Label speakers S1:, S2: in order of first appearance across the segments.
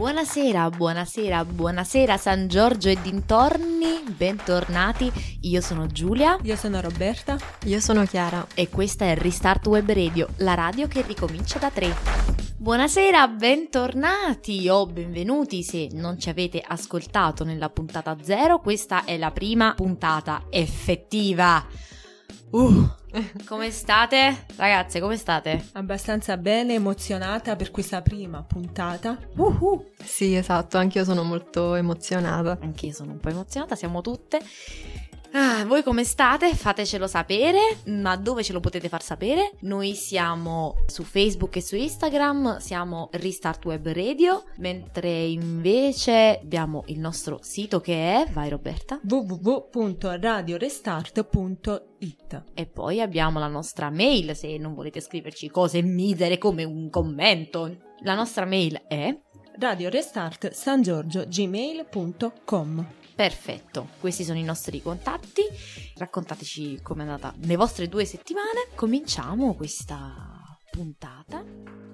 S1: Buonasera, buonasera, buonasera San Giorgio e dintorni, bentornati. Io sono Giulia.
S2: Io sono Roberta.
S3: Io sono Chiara.
S1: E questa è Restart Web Radio, la radio che ricomincia da tre. Buonasera, bentornati o benvenuti se non ci avete ascoltato nella puntata zero. Questa è la prima puntata effettiva. Uh, come state? Ragazze, come state?
S2: Abbastanza bene, emozionata per questa prima puntata.
S3: Uh-huh. Sì, esatto, anch'io sono molto emozionata.
S1: Anch'io sono un po' emozionata, siamo tutte. Ah, voi come state? Fatecelo sapere, ma dove ce lo potete far sapere? Noi siamo su Facebook e su Instagram, siamo Restart Web Radio, mentre invece abbiamo il nostro sito che è, vai Roberta,
S2: www.radiorestart.it
S1: e poi abbiamo la nostra mail se non volete scriverci cose misere come un commento. La nostra mail è
S2: radiorestart.sangiorgio.gmail.com
S1: Perfetto, questi sono i nostri contatti. Raccontateci com'è andata le vostre due settimane. Cominciamo questa puntata.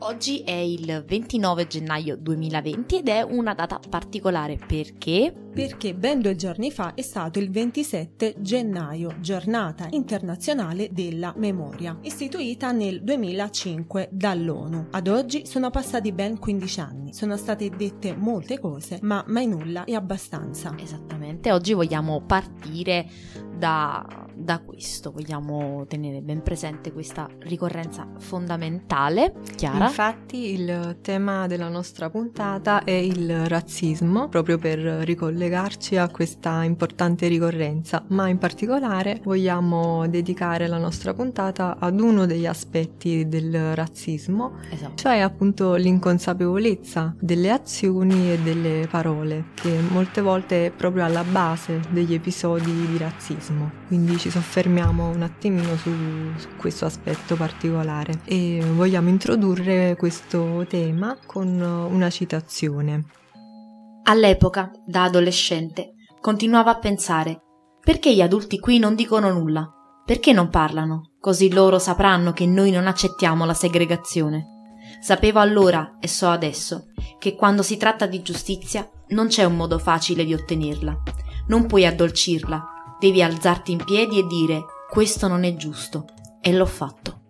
S1: Oggi è il 29 gennaio 2020 ed è una data particolare perché
S2: perché ben due giorni fa è stato il 27 gennaio, giornata internazionale della memoria, istituita nel 2005 dall'ONU. Ad oggi sono passati ben 15 anni, sono state dette molte cose, ma mai nulla è abbastanza.
S1: Esattamente, oggi vogliamo partire da, da questo, vogliamo tenere ben presente questa ricorrenza fondamentale. Chiara?
S3: Infatti il tema della nostra puntata è il razzismo, proprio per ricollegare collegarci a questa importante ricorrenza, ma in particolare vogliamo dedicare la nostra puntata ad uno degli aspetti del razzismo, esatto. cioè appunto l'inconsapevolezza delle azioni e delle parole, che molte volte è proprio alla base degli episodi di razzismo. Quindi ci soffermiamo un attimino su, su questo aspetto particolare e vogliamo introdurre questo tema con una citazione.
S1: All'epoca, da adolescente, continuava a pensare perché gli adulti qui non dicono nulla? Perché non parlano? Così loro sapranno che noi non accettiamo la segregazione. Sapevo allora, e so adesso, che quando si tratta di giustizia non c'è un modo facile di ottenerla. Non puoi addolcirla, devi alzarti in piedi e dire questo non è giusto. E l'ho fatto.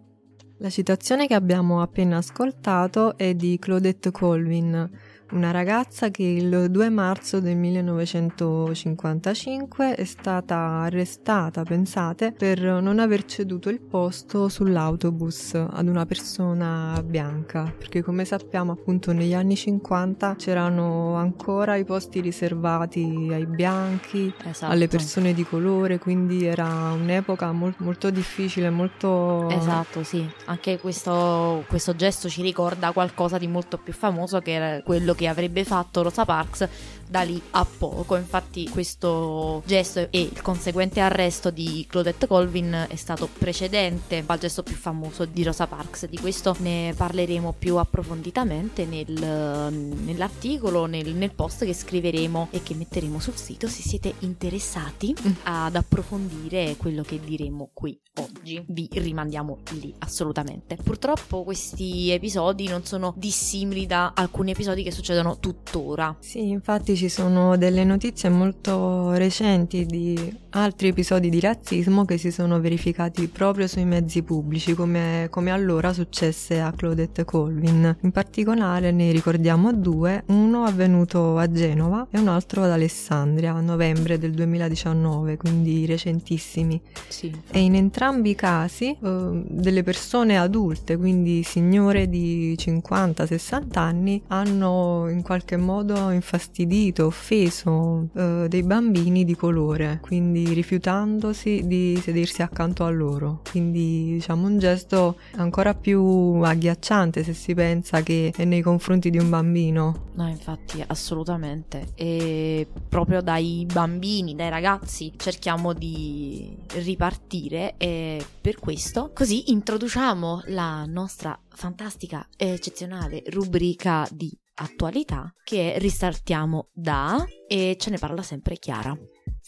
S3: La citazione che abbiamo appena ascoltato è di Claudette Colvin, una ragazza che il 2 marzo del 1955 è stata arrestata, pensate, per non aver ceduto il posto sull'autobus ad una persona bianca, perché come sappiamo appunto negli anni 50 c'erano ancora i posti riservati ai bianchi, esatto. alle persone di colore, quindi era un'epoca mol- molto difficile, molto...
S1: Esatto, sì, anche questo, questo gesto ci ricorda qualcosa di molto più famoso che era quello che avrebbe fatto Rosa Parks da lì a poco. Infatti questo gesto e il conseguente arresto di Claudette Colvin è stato precedente al gesto più famoso di Rosa Parks. Di questo ne parleremo più approfonditamente nel, nell'articolo, nel, nel post che scriveremo e che metteremo sul sito se siete interessati ad approfondire quello che diremo qui oggi. Vi rimandiamo lì assolutamente. Purtroppo questi episodi non sono dissimili da alcuni episodi che succedono tuttora.
S3: Sì, infatti ci sono delle notizie molto recenti di altri episodi di razzismo che si sono verificati proprio sui mezzi pubblici, come, come allora successe a Claudette Colvin. In particolare ne ricordiamo due, uno avvenuto a Genova e un altro ad Alessandria a novembre del 2019, quindi recentissimi. Sì. E in entrambi i casi eh, delle persone adulte, quindi signore di 50-60 anni, hanno in qualche modo infastidito offeso eh, dei bambini di colore, quindi rifiutandosi di sedersi accanto a loro. Quindi diciamo un gesto ancora più agghiacciante se si pensa che è nei confronti di un bambino.
S1: No, infatti, assolutamente. E proprio dai bambini, dai ragazzi cerchiamo di ripartire e per questo così introduciamo la nostra fantastica e eccezionale rubrica di attualità che ristartiamo da e ce ne parla sempre Chiara.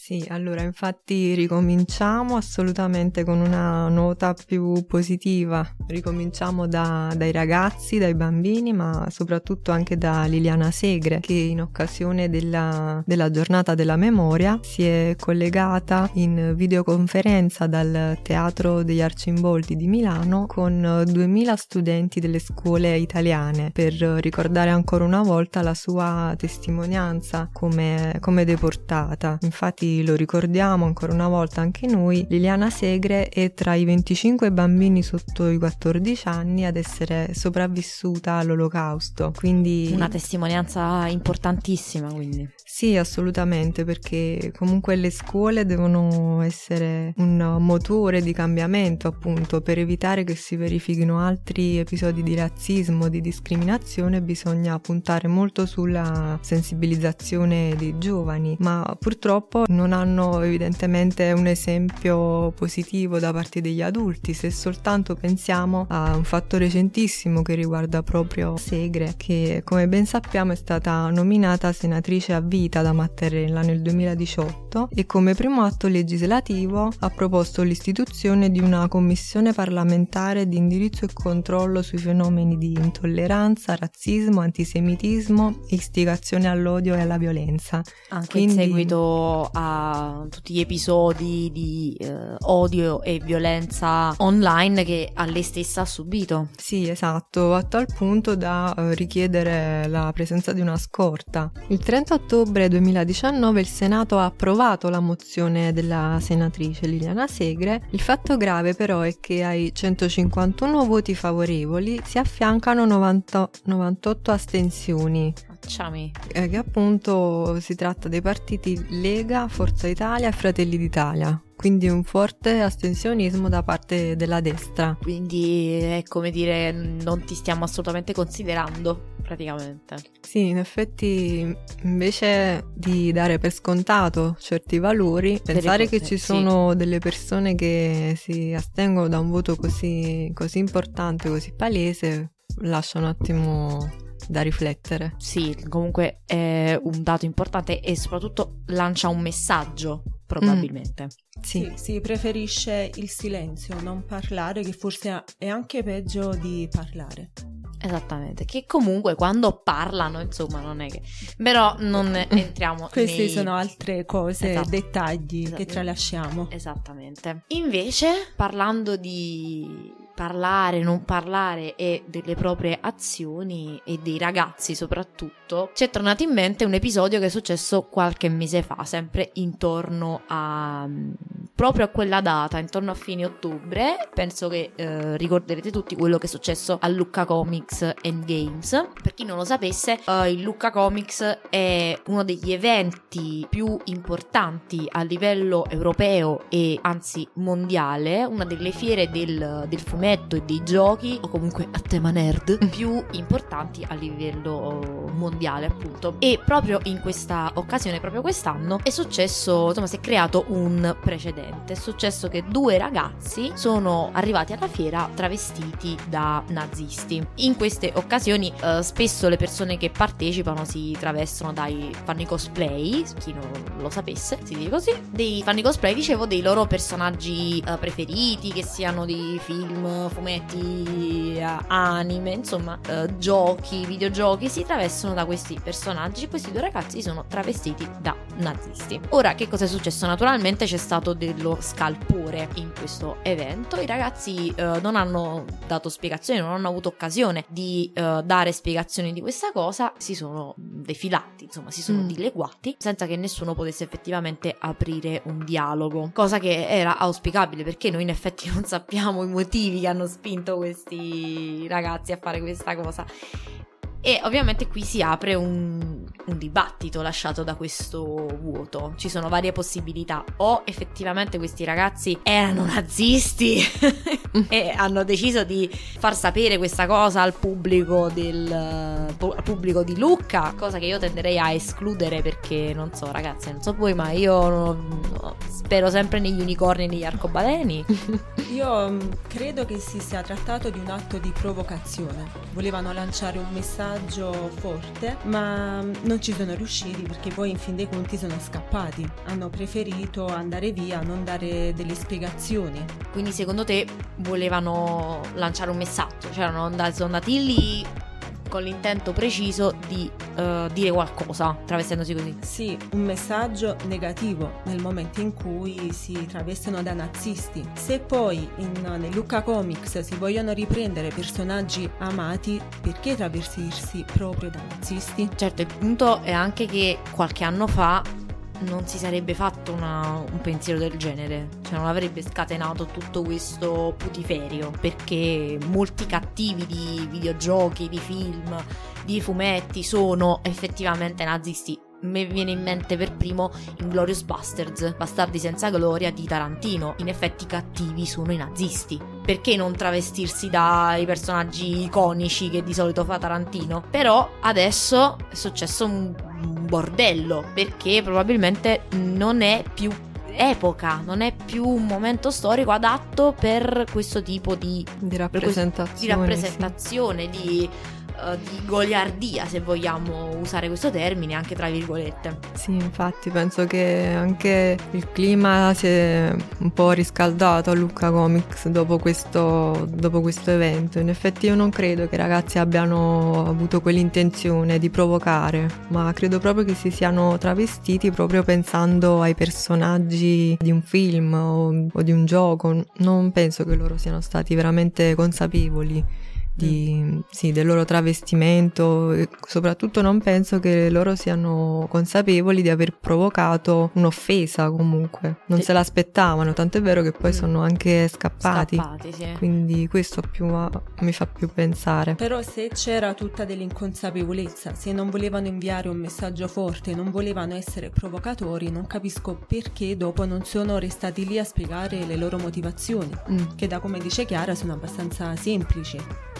S3: Sì, allora infatti ricominciamo assolutamente con una nota più positiva. Ricominciamo da, dai ragazzi, dai bambini, ma soprattutto anche da Liliana Segre, che in occasione della, della giornata della memoria si è collegata in videoconferenza dal Teatro degli Arcimboldi di Milano con 2000 studenti delle scuole italiane per ricordare ancora una volta la sua testimonianza come, come deportata. Infatti lo ricordiamo ancora una volta anche noi, Liliana Segre è tra i 25 bambini sotto i 14 anni ad essere sopravvissuta all'olocausto. Quindi
S1: una testimonianza importantissima, quindi.
S3: Sì, assolutamente, perché comunque le scuole devono essere un motore di cambiamento, appunto, per evitare che si verifichino altri episodi di razzismo, di discriminazione, bisogna puntare molto sulla sensibilizzazione dei giovani, ma purtroppo non hanno evidentemente un esempio positivo da parte degli adulti, se soltanto pensiamo a un fatto recentissimo che riguarda proprio Segre, che come ben sappiamo è stata nominata senatrice a vita da Mattarella nel 2018 e come primo atto legislativo ha proposto l'istituzione di una commissione parlamentare di indirizzo e controllo sui fenomeni di intolleranza, razzismo, antisemitismo, istigazione all'odio e alla violenza.
S1: Anche Quindi... in seguito a tutti gli episodi di eh, odio e violenza online che a lei stessa ha subito.
S3: Sì, esatto, a tal punto da eh, richiedere la presenza di una scorta. Il 30 ottobre 2019 il Senato ha approvato la mozione della senatrice Liliana Segre. Il fatto grave però è che ai 151 voti favorevoli si affiancano 90, 98 astensioni.
S1: Facciami.
S3: Eh, che appunto si tratta dei partiti Lega, Forza Italia e Fratelli d'Italia. Quindi un forte astensionismo da parte della destra.
S1: Quindi è come dire non ti stiamo assolutamente considerando praticamente.
S3: Sì, in effetti invece di dare per scontato certi valori, delle pensare cose, che ci sono sì. delle persone che si astengono da un voto così, così importante, così palese, lascia un attimo da riflettere.
S1: Sì, comunque è un dato importante e soprattutto lancia un messaggio, probabilmente. Mm.
S2: Sì. sì, si preferisce il silenzio, non parlare, che forse è anche peggio di parlare.
S1: Esattamente, che comunque quando parlano, insomma, non è che... Però non entriamo
S2: Queste
S1: nei...
S2: sono altre cose, esatto. dettagli esatto. che tralasciamo.
S1: Esattamente. Invece, parlando di parlare, non parlare e delle proprie azioni e dei ragazzi soprattutto, ci è tornato in mente un episodio che è successo qualche mese fa, sempre intorno a proprio a quella data, intorno a fine ottobre. Penso che eh, ricorderete tutti quello che è successo a Lucca Comics and Games. Per chi non lo sapesse, eh, il Lucca Comics è uno degli eventi più importanti a livello europeo e anzi mondiale, una delle fiere del, del fumetto fumetto e dei giochi, o comunque a tema nerd, più importanti a livello mondiale, appunto. E proprio in questa occasione, proprio quest'anno, è successo, insomma, si è creato un precedente. È successo che due ragazzi sono arrivati alla fiera travestiti da nazisti. In queste occasioni, eh, spesso le persone che partecipano si travestono dai fanno i cosplay, chi non lo sapesse, si dice così, dei fanno i cosplay, dicevo, dei loro personaggi eh, preferiti, che siano di film fumetti, eh, anime, insomma, uh, giochi, videogiochi si travestono da questi personaggi. Questi due ragazzi sono travestiti da nazisti. Ora, che cosa è successo? Naturalmente c'è stato dello scalpore in questo evento. I ragazzi uh, non hanno dato spiegazioni, non hanno avuto occasione di uh, dare spiegazioni di questa cosa. Si sono defilati, insomma, si sono mm. dileguati senza che nessuno potesse effettivamente aprire un dialogo. Cosa che era auspicabile perché noi in effetti non sappiamo i motivi che hanno spinto questi ragazzi a fare questa cosa. E ovviamente qui si apre un, un, dibattito lasciato da questo vuoto. Ci sono varie possibilità. O effettivamente questi ragazzi erano nazisti e hanno deciso di far sapere questa cosa al pubblico, del, al pubblico di Lucca, cosa che io tenderei a escludere perché non so ragazzi, non so voi, ma io non, no, spero sempre negli unicorni e negli arcobaleni.
S2: io mm, credo che si sia trattato di un atto di provocazione. Volevano lanciare un messaggio messaggio forte, ma non non ci sono riusciti perché poi in fin dei conti sono scappati, hanno preferito andare via, non dare delle spiegazioni.
S1: Quindi secondo te volevano lanciare un messaggio, cioè sono andati lì con l'intento preciso di uh, dire qualcosa, travestendosi così.
S2: Sì, un messaggio negativo nel momento in cui si travestono da nazisti. Se poi in, nel Lucca Comics si vogliono riprendere personaggi amati, perché travestirsi proprio da nazisti?
S1: Certo, il punto è anche che qualche anno fa non si sarebbe fatto una, un pensiero del genere, cioè non avrebbe scatenato tutto questo putiferio, perché molti cattivi di videogiochi, di film, di fumetti sono effettivamente nazisti. Mi viene in mente per primo Inglorious Bastards, Bastardi senza gloria di Tarantino. In effetti i cattivi sono i nazisti. Perché non travestirsi dai personaggi iconici che di solito fa Tarantino? Però adesso è successo un bordello perché probabilmente non è più epoca, non è più un momento storico adatto per questo tipo di,
S3: di rappresentazione,
S1: di, rappresentazione, sì. di eh, di goliardia, se vogliamo usare questo termine, anche tra virgolette.
S3: Sì, infatti penso che anche il clima si è un po' riscaldato a Lucca Comics dopo questo, dopo questo evento. In effetti io non credo che i ragazzi abbiano avuto quell'intenzione di provocare, ma credo proprio che si siano travestiti proprio pensando ai personaggi di un film o, o di un gioco. Non penso che loro siano stati veramente consapevoli di, mm. sì, del loro travestimento e soprattutto non penso che loro siano consapevoli di aver provocato un'offesa comunque, non sì. se l'aspettavano, tant'è vero che poi mm. sono anche scappati,
S1: scappati sì.
S3: quindi questo più, mi fa più pensare.
S2: Però se c'era tutta dell'inconsapevolezza, se non volevano inviare un messaggio forte, non volevano essere provocatori, non capisco perché dopo non sono restati lì a spiegare le loro motivazioni, mm. che da come dice Chiara sono abbastanza semplici.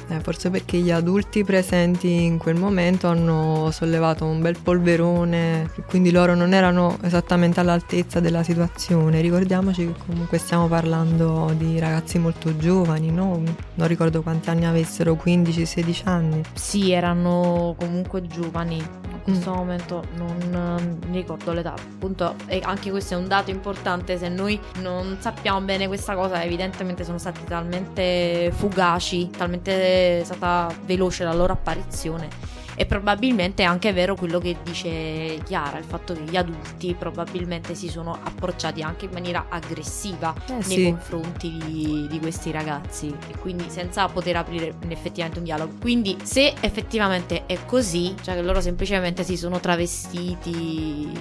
S3: Eh, forse perché gli adulti presenti in quel momento hanno sollevato un bel polverone, quindi loro non erano esattamente all'altezza della situazione. Ricordiamoci che comunque stiamo parlando di ragazzi molto giovani, no? Non ricordo quanti anni avessero, 15-16 anni.
S1: Sì, erano comunque giovani. In questo mm. momento non mi ricordo l'età. Appunto, e anche questo è un dato importante. Se noi non sappiamo bene questa cosa, evidentemente sono stati talmente fugaci, talmente è stata veloce la loro apparizione e probabilmente è anche vero quello che dice Chiara, il fatto che gli adulti probabilmente si sono approcciati anche in maniera aggressiva eh, nei sì. confronti di, di, questi ragazzi e quindi senza poter aprire effettivamente un dialogo. Quindi se effettivamente è così, cioè che loro semplicemente si sono travestiti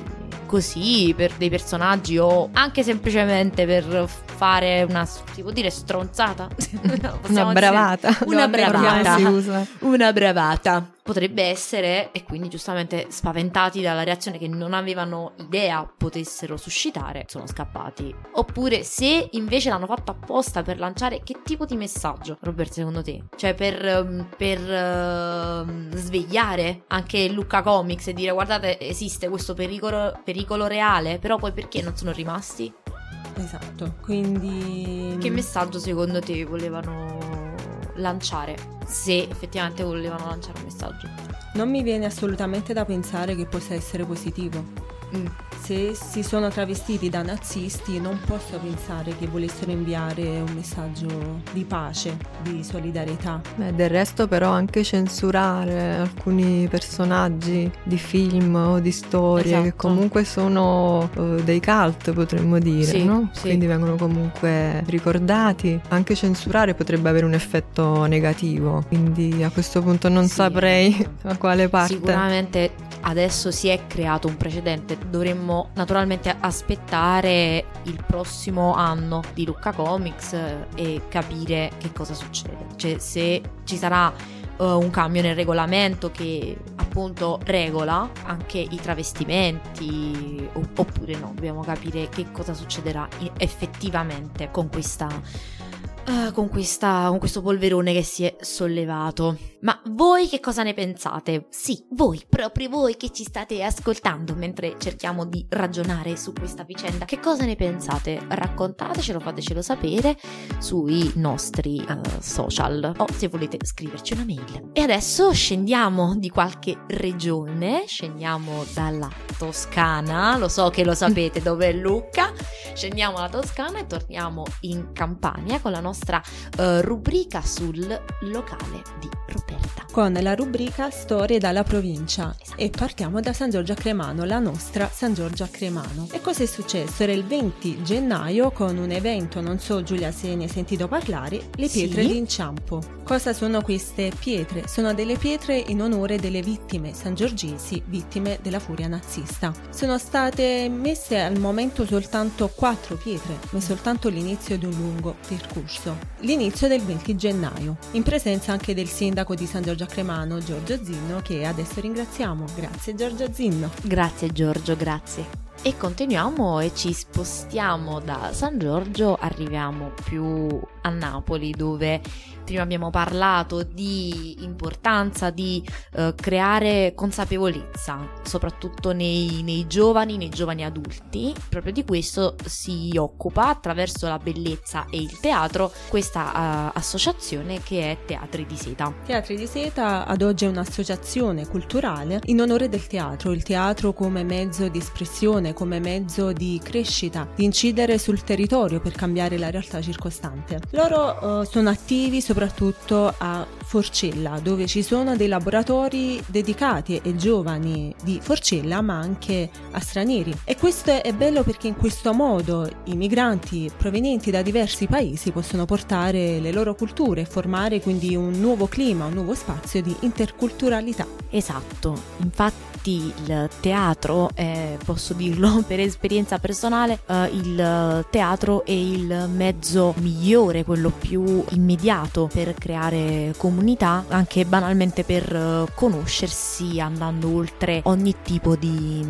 S1: così per dei personaggi o anche semplicemente per fare una, si può dire, stronzata?
S3: una bravata.
S1: Una bravata. Una bravata potrebbe essere, e quindi giustamente spaventati dalla reazione che non avevano idea potessero suscitare, sono scappati. Oppure se invece l'hanno fatto apposta per lanciare che tipo di messaggio, Robert, secondo te? Cioè per, ehm, per uh, svegliare anche Lucca Comics e dire guardate esiste questo pericolo, pericolo reale, però poi perché non sono rimasti?
S2: Esatto, quindi...
S1: Che messaggio secondo te volevano lanciare, se effettivamente volevano lanciare un messaggio.
S2: Non mi viene assolutamente da pensare che possa essere positivo. Mm se si sono travestiti da nazisti non posso pensare che volessero inviare un messaggio di pace, di solidarietà.
S3: Beh, del resto però anche censurare alcuni personaggi di film o di storie esatto. che comunque sono uh, dei cult potremmo dire, sì, no? Sì. Quindi vengono comunque ricordati. Anche censurare potrebbe avere un effetto negativo, quindi a questo punto non sì, saprei a quale parte.
S1: Sicuramente adesso si è creato un precedente, dovremmo naturalmente aspettare il prossimo anno di Lucca Comics eh, e capire che cosa succede. Cioè se ci sarà uh, un cambio nel regolamento che appunto regola anche i travestimenti oppure no, dobbiamo capire che cosa succederà effettivamente con questa uh, con, questa, con questo polverone che si è sollevato. Ma voi che cosa ne pensate? Sì, voi, proprio voi che ci state ascoltando mentre cerchiamo di ragionare su questa vicenda. Che cosa ne pensate? Raccontatecelo, fatecelo sapere sui nostri uh, social o se volete scriverci una mail. E adesso scendiamo di qualche regione, scendiamo dalla Toscana, lo so che lo sapete dove è Lucca, scendiamo dalla Toscana e torniamo in Campania con la nostra uh, rubrica sul locale di Roberta.
S2: Con la rubrica Storie dalla provincia esatto. e partiamo da San Giorgio a Cremano, la nostra San Giorgio a Cremano. E cosa è successo? Era il 20 gennaio con un evento, non so Giulia se ne hai sentito parlare, le pietre sì. d'inciampo. Cosa sono queste pietre? Sono delle pietre in onore delle vittime sangiorgesi, vittime della furia nazista. Sono state messe al momento soltanto quattro pietre, ma soltanto l'inizio di un lungo percorso. L'inizio del 20 gennaio, in presenza anche del sindaco di San Giorgio a Cremano, Giorgio Zinno, che adesso ringraziamo. Grazie Giorgio Zinno.
S1: Grazie Giorgio, grazie. E continuiamo e ci spostiamo da San Giorgio, arriviamo più a Napoli dove prima abbiamo parlato di importanza di uh, creare consapevolezza, soprattutto nei, nei, giovani, nei giovani adulti. Proprio di questo si occupa attraverso la bellezza e il teatro questa uh, associazione che è Teatri di Seta.
S2: Teatri di Seta ad oggi è un'associazione culturale in onore del teatro, il teatro come mezzo di espressione, come mezzo di crescita, di incidere sul territorio per cambiare la realtà circostante. Loro uh, sono attivi soprattutto soprattutto a Forcella, dove ci sono dei laboratori dedicati ai giovani di Forcella, ma anche a stranieri. E questo è bello perché in questo modo i migranti provenienti da diversi paesi possono portare le loro culture e formare quindi un nuovo clima, un nuovo spazio di interculturalità.
S1: Esatto, infatti il teatro, eh, posso dirlo per esperienza personale, eh, il teatro è il mezzo migliore, quello più immediato per creare comunità, anche banalmente per eh, conoscersi andando oltre ogni tipo di,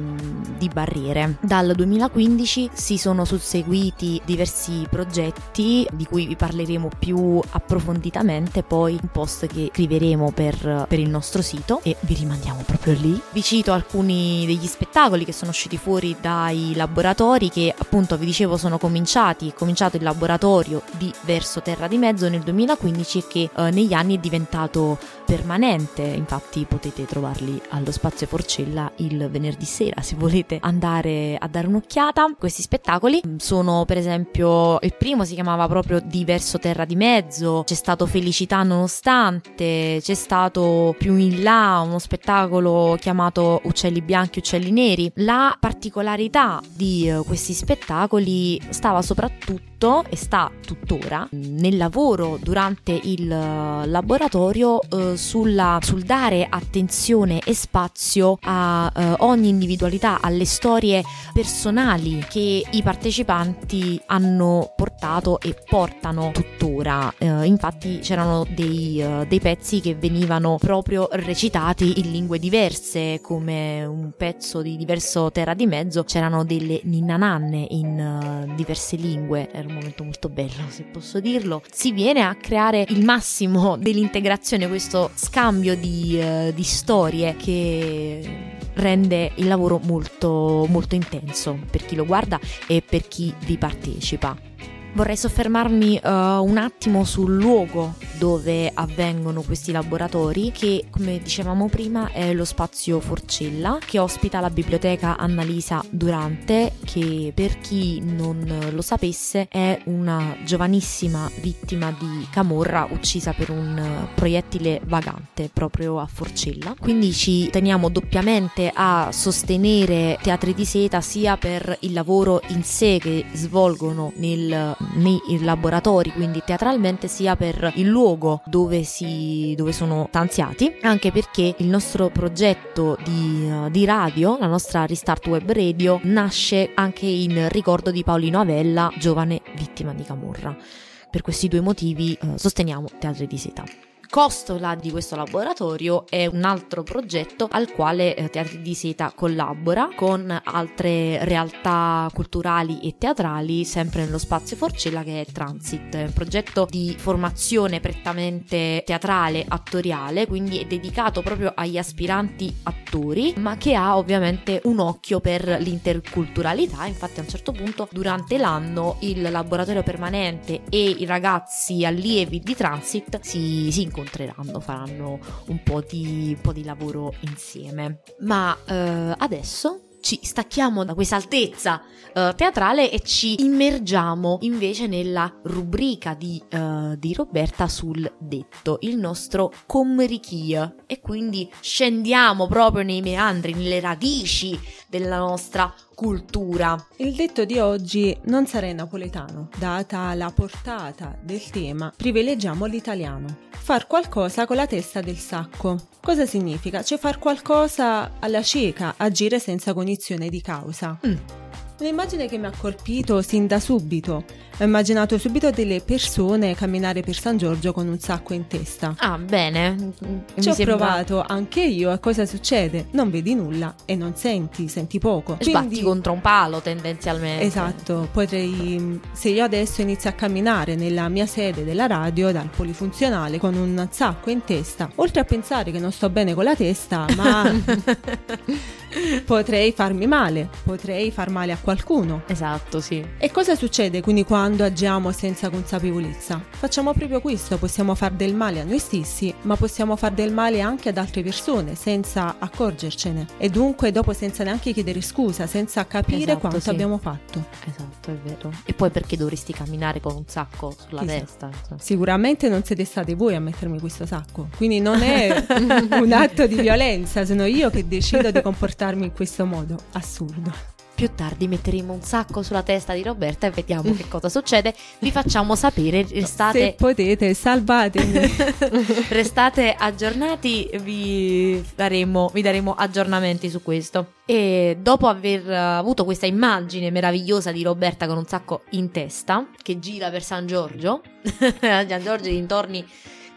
S1: di barriere. Dal 2015 si sono susseguiti diversi progetti di cui vi parleremo più approfonditamente, poi un post che scriveremo per, per il nostro sito e vi rimandiamo proprio lì. Vi cito alcuni degli spettacoli che sono usciti fuori dai laboratori che appunto vi dicevo sono cominciati, è cominciato il laboratorio di Verso Terra di Mezzo nel 2015 e che eh, negli anni è diventato permanente, infatti potete trovarli allo Spazio Forcella il venerdì sera se volete andare a dare un'occhiata. Questi spettacoli sono per esempio il primo si chiamava proprio Diverso Terra di Mezzo, c'è stato Felicità nonostante, c'è stato più in là uno spettacolo chiamato Uccelli bianchi, uccelli neri. La particolarità di eh, questi spettacoli stava soprattutto e sta tuttora nel lavoro durante il eh, laboratorio eh, sulla, sul dare attenzione e spazio a eh, ogni individualità, alle storie personali che i partecipanti hanno portato e portano tuttora. Eh, infatti c'erano dei, uh, dei pezzi che venivano proprio recitati in lingue diverse, come un pezzo di diverso terra di mezzo, c'erano delle ninnananne in uh, diverse lingue, era un momento molto bello se posso dirlo. Si viene a creare il massimo dell'integrazione, questo scambio di, uh, di storie che rende il lavoro molto, molto intenso per chi lo guarda e per chi vi partecipa. Vorrei soffermarmi uh, un attimo sul luogo dove avvengono questi laboratori che come dicevamo prima è lo spazio Forcella che ospita la biblioteca Annalisa Durante che per chi non lo sapesse è una giovanissima vittima di Camorra uccisa per un proiettile vagante proprio a Forcella. Quindi ci teniamo doppiamente a sostenere Teatri di Seta sia per il lavoro in sé che svolgono nel nei laboratori, quindi teatralmente, sia per il luogo dove, si, dove sono stanziati, anche perché il nostro progetto di, uh, di radio, la nostra Restart Web Radio, nasce anche in ricordo di Paolino Avella, giovane vittima di Camorra. Per questi due motivi uh, sosteniamo Teatri di Seta. Costola di questo laboratorio è un altro progetto al quale eh, Teatri di Seta collabora con altre realtà culturali e teatrali sempre nello spazio Forcella che è Transit, è un progetto di formazione prettamente teatrale, attoriale, quindi è dedicato proprio agli aspiranti attori, ma che ha ovviamente un occhio per l'interculturalità, infatti a un certo punto durante l'anno il laboratorio permanente e i ragazzi allievi di Transit si, si incontreranno, faranno un po' di, un po' di lavoro insieme. Ma eh, adesso ci stacchiamo da questa altezza uh, teatrale e ci immergiamo invece nella rubrica di, uh, di Roberta sul detto, il nostro comrichia e quindi scendiamo proprio nei meandri, nelle radici della nostra cultura.
S2: Il detto di oggi non sarà napoletano, data la portata del tema, privilegiamo l'italiano. Far qualcosa con la testa del sacco. Cosa significa? Cioè far qualcosa alla cieca, agire senza cognizione di causa. Mm. Un'immagine che mi ha colpito sin da subito. Ho immaginato subito delle persone camminare per San Giorgio con un sacco in testa.
S1: Ah, bene.
S2: Mi Ci ho sembra... provato anche io e cosa succede? Non vedi nulla e non senti, senti poco.
S1: Sbatti Quindi... contro un palo tendenzialmente.
S2: Esatto, potrei... Se io adesso inizio a camminare nella mia sede della radio dal polifunzionale con un sacco in testa, oltre a pensare che non sto bene con la testa, ma... potrei farmi male, potrei far male a qualcuno.
S1: Esatto, sì.
S2: E cosa succede quindi quando agiamo senza consapevolezza? Facciamo proprio questo, possiamo far del male a noi stessi, ma possiamo far del male anche ad altre persone senza accorgercene e dunque dopo senza neanche chiedere scusa, senza capire esatto, quanto sì. abbiamo fatto.
S1: Esatto, è vero. E poi perché dovresti camminare con un sacco sulla Chissà. testa?
S2: Insomma. Sicuramente non siete stati voi a mettermi questo sacco, quindi non è un atto di violenza, sono io che decido di comportarmi in questo modo. Assurdo.
S1: Più tardi metteremo un sacco sulla testa di Roberta e vediamo che cosa succede. Vi facciamo sapere, restate...
S2: Se potete, salvatemi.
S1: restate aggiornati, vi daremo, vi daremo aggiornamenti su questo. E dopo aver avuto questa immagine meravigliosa di Roberta con un sacco in testa, che gira per San Giorgio, San Giorgio dintorni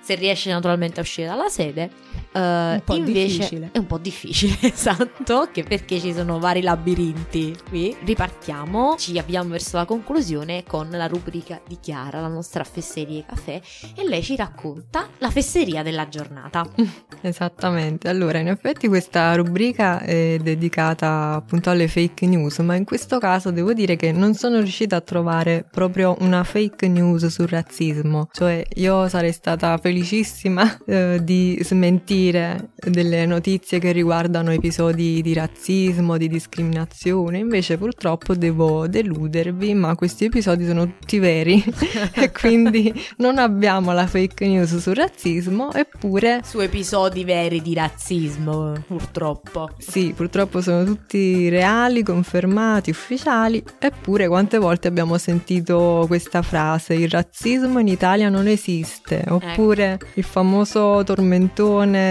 S1: se riesce naturalmente a uscire dalla sede. Uh, un po' invece difficile. è un po' difficile, esatto, che perché ci sono vari labirinti qui. Ripartiamo, ci avviamo verso la conclusione con la rubrica di Chiara, la nostra fesseria caffè, e lei ci racconta la fesseria della giornata.
S3: Esattamente, allora in effetti questa rubrica è dedicata appunto alle fake news, ma in questo caso devo dire che non sono riuscita a trovare proprio una fake news sul razzismo, cioè io sarei stata felicissima eh, di smentire delle notizie che riguardano episodi di razzismo, di discriminazione, invece purtroppo devo deludervi, ma questi episodi sono tutti veri. E quindi non abbiamo la fake news sul razzismo, eppure...
S1: Su episodi veri di razzismo, purtroppo.
S3: Sì, purtroppo sono tutti reali, confermati, ufficiali, eppure quante volte abbiamo sentito questa frase, il razzismo in Italia non esiste, oppure... Ecco il famoso tormentone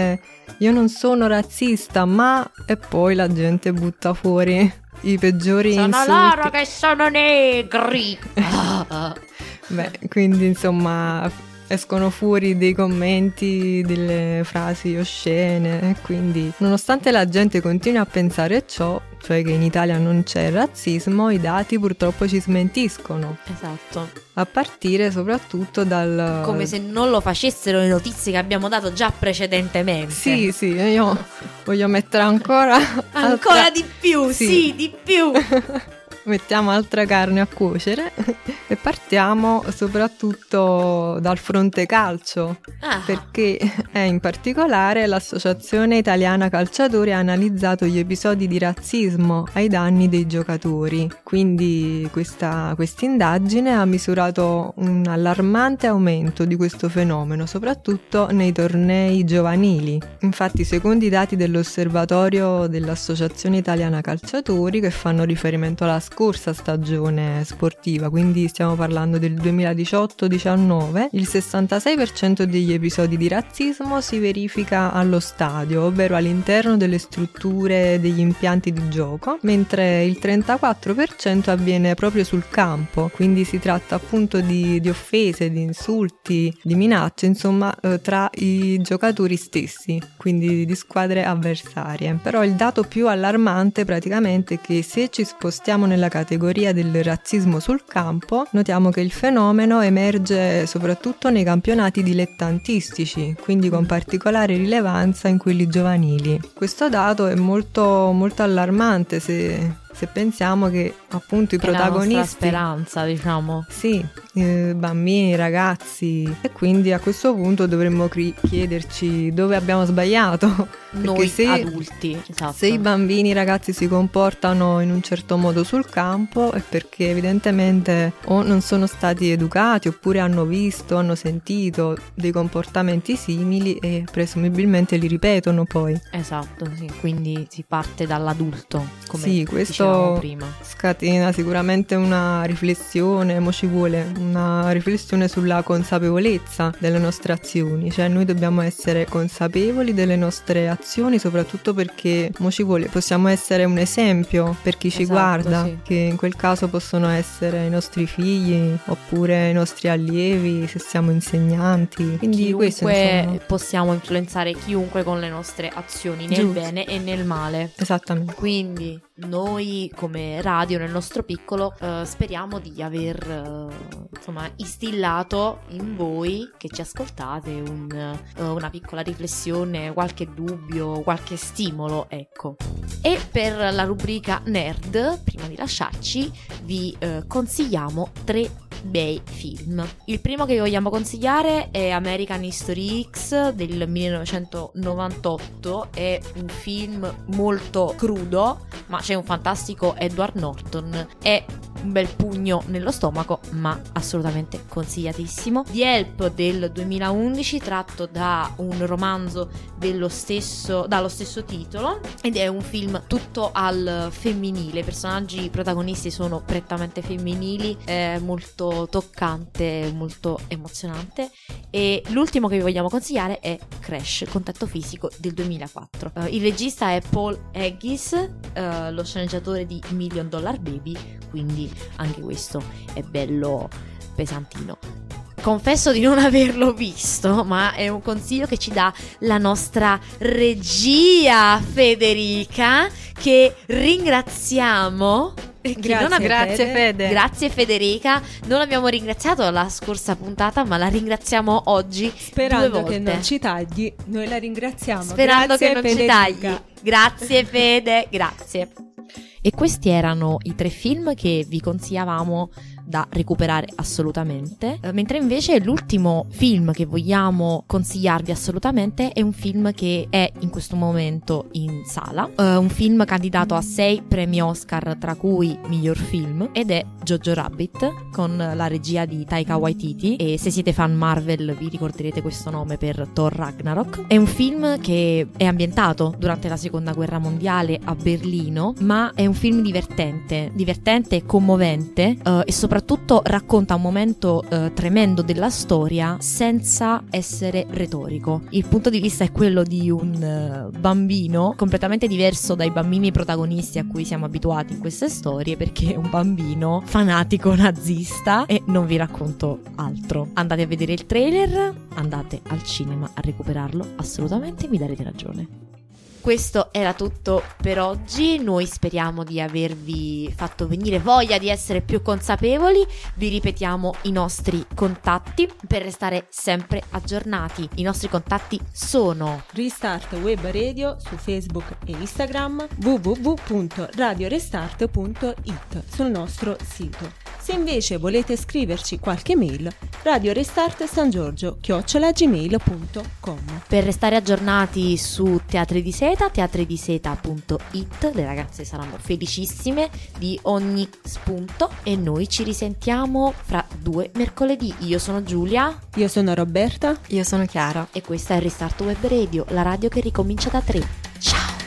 S3: io non sono razzista, ma e poi la gente butta fuori i peggiori
S1: sono
S3: insulti.
S1: Sono loro che sono negri.
S3: Beh, quindi insomma escono fuori dei commenti, delle frasi oscene quindi nonostante la gente continui a pensare ciò, cioè che in Italia non c'è razzismo, i dati purtroppo ci smentiscono.
S1: Esatto.
S3: A partire soprattutto dal...
S1: Come se non lo facessero le notizie che abbiamo dato già precedentemente.
S3: Sì, sì, io voglio mettere ancora...
S1: ancora altra... di più, sì, sì di più.
S3: mettiamo altra carne a cuocere e partiamo soprattutto dal fronte calcio ah. perché eh, in particolare l'Associazione Italiana Calciatori ha analizzato gli episodi di razzismo ai danni dei giocatori. Quindi questa indagine ha misurato un allarmante aumento di questo fenomeno, soprattutto nei tornei giovanili. Infatti, secondo i dati dell'osservatorio dell'Associazione Italiana Calciatori che fanno riferimento alla scorsa stagione sportiva, quindi stiamo parlando del 2018-19, il 66% degli episodi di razzismo si verifica allo stadio, ovvero all'interno delle strutture degli impianti di gioco, mentre il 34% avviene proprio sul campo, quindi si tratta appunto di, di offese, di insulti, di minacce, insomma, eh, tra i giocatori stessi, quindi di squadre avversarie. Però il dato più allarmante praticamente è che se ci spostiamo nella categoria del razzismo sul campo, notiamo che il fenomeno emerge soprattutto nei campionati dilettantistici, quindi con particolare rilevanza in quelli giovanili. Questo dato è molto, molto allarmante se se pensiamo che appunto i
S1: È
S3: protagonisti...
S1: La speranza, diciamo.
S3: Sì, eh, bambini, ragazzi e quindi a questo punto dovremmo cri- chiederci dove abbiamo sbagliato.
S1: Noi
S3: se,
S1: adulti, esatto.
S3: se i bambini i ragazzi si comportano in un certo modo sul campo è perché evidentemente o non sono stati educati oppure hanno visto, hanno sentito dei comportamenti simili e presumibilmente li ripetono poi.
S1: Esatto, sì. quindi si parte dall'adulto, come
S3: sì, questo
S1: prima.
S3: scatena sicuramente una riflessione, mo ci vuole una riflessione sulla consapevolezza delle nostre azioni, cioè noi dobbiamo essere consapevoli delle nostre azioni soprattutto perché mo ci vuole, possiamo essere un esempio per chi ci
S1: Esatto,
S3: guarda,
S1: sì.
S3: che in quel caso possono essere i nostri figli oppure i nostri allievi se siamo insegnanti. Quindi questo
S1: Chiunque
S3: insomma.
S1: possiamo influenzare chiunque con le nostre azioni, nel
S3: Giusto.
S1: bene e nel male.
S3: Esattamente.
S1: Quindi noi come radio nel nostro piccolo eh, speriamo di aver eh, insomma instillato in voi che ci ascoltate un, eh, una piccola riflessione, qualche dubbio, qualche stimolo, ecco. E per la rubrica nerd, prima di lasciarci, vi eh, consigliamo tre bei film. Il primo che vi vogliamo consigliare è American History X del 1998, è un film molto crudo, ma c'è un fantastico Edward Norton, è un bel pugno nello stomaco, ma assolutamente consigliatissimo. The Help del 2011, tratto da un romanzo dello stesso, dallo stesso titolo, ed è un film tutto al femminile. I personaggi protagonisti sono prettamente femminili, è toccante, molto emozionante. E l'ultimo che vi vogliamo consigliare è Crash, Contatto Fisico del 2004. Eh, il regista è Paul Haggis, eh, lo sceneggiatore di Million Dollar Baby, quindi anche questo è bello pesantino. Confesso di non averlo visto, ma è un consiglio che ci dà la nostra regia Federica, che ringraziamo. Che
S2: Grazie,
S1: non abbi-
S3: Grazie
S2: Fede.
S1: Grazie Federica, non l'abbiamo ringraziato la scorsa puntata, ma la ringraziamo oggi
S2: Sperando che non ci tagli, noi la ringraziamo.
S1: Sperando
S2: Grazie,
S1: che non ci
S2: Federica.
S1: tagli. Grazie Fede, grazie. E questi erano i tre film che vi consigliavamo da recuperare assolutamente, Eh, mentre invece l'ultimo film che vogliamo consigliarvi assolutamente è un film che è in questo momento in sala, Eh, un film candidato a sei premi Oscar tra cui miglior film ed è Jojo Rabbit con la regia di Taika Waititi. E se siete fan Marvel vi ricorderete questo nome per Thor Ragnarok. È un film che è ambientato durante la seconda guerra mondiale a Berlino, ma è un film divertente, divertente e commovente eh, e soprattutto racconta un momento eh, tremendo della storia senza essere retorico. Il punto di vista è quello di un eh, bambino completamente diverso dai bambini protagonisti a cui siamo abituati in queste storie perché è un bambino fanatico nazista e non vi racconto altro. Andate a vedere il trailer, andate al cinema a recuperarlo, assolutamente mi darete ragione. Questo era tutto per oggi, noi speriamo di avervi fatto venire voglia di essere più consapevoli, vi ripetiamo i nostri contatti per restare sempre aggiornati. I nostri contatti sono
S2: Restart Web Radio su Facebook e Instagram www.radiorestart.it sul nostro sito. Se invece volete scriverci qualche mail, Radio Restart San Giorgio chiocciolagmail.com.
S1: per restare aggiornati su Teatri di Seta, teatridiseta.it, le ragazze saranno felicissime di ogni spunto e noi ci risentiamo fra due mercoledì. Io sono Giulia
S2: Io sono Roberta.
S3: Io sono Chiara.
S1: e questa è Restart Web Radio, la radio che ricomincia da tre. Ciao!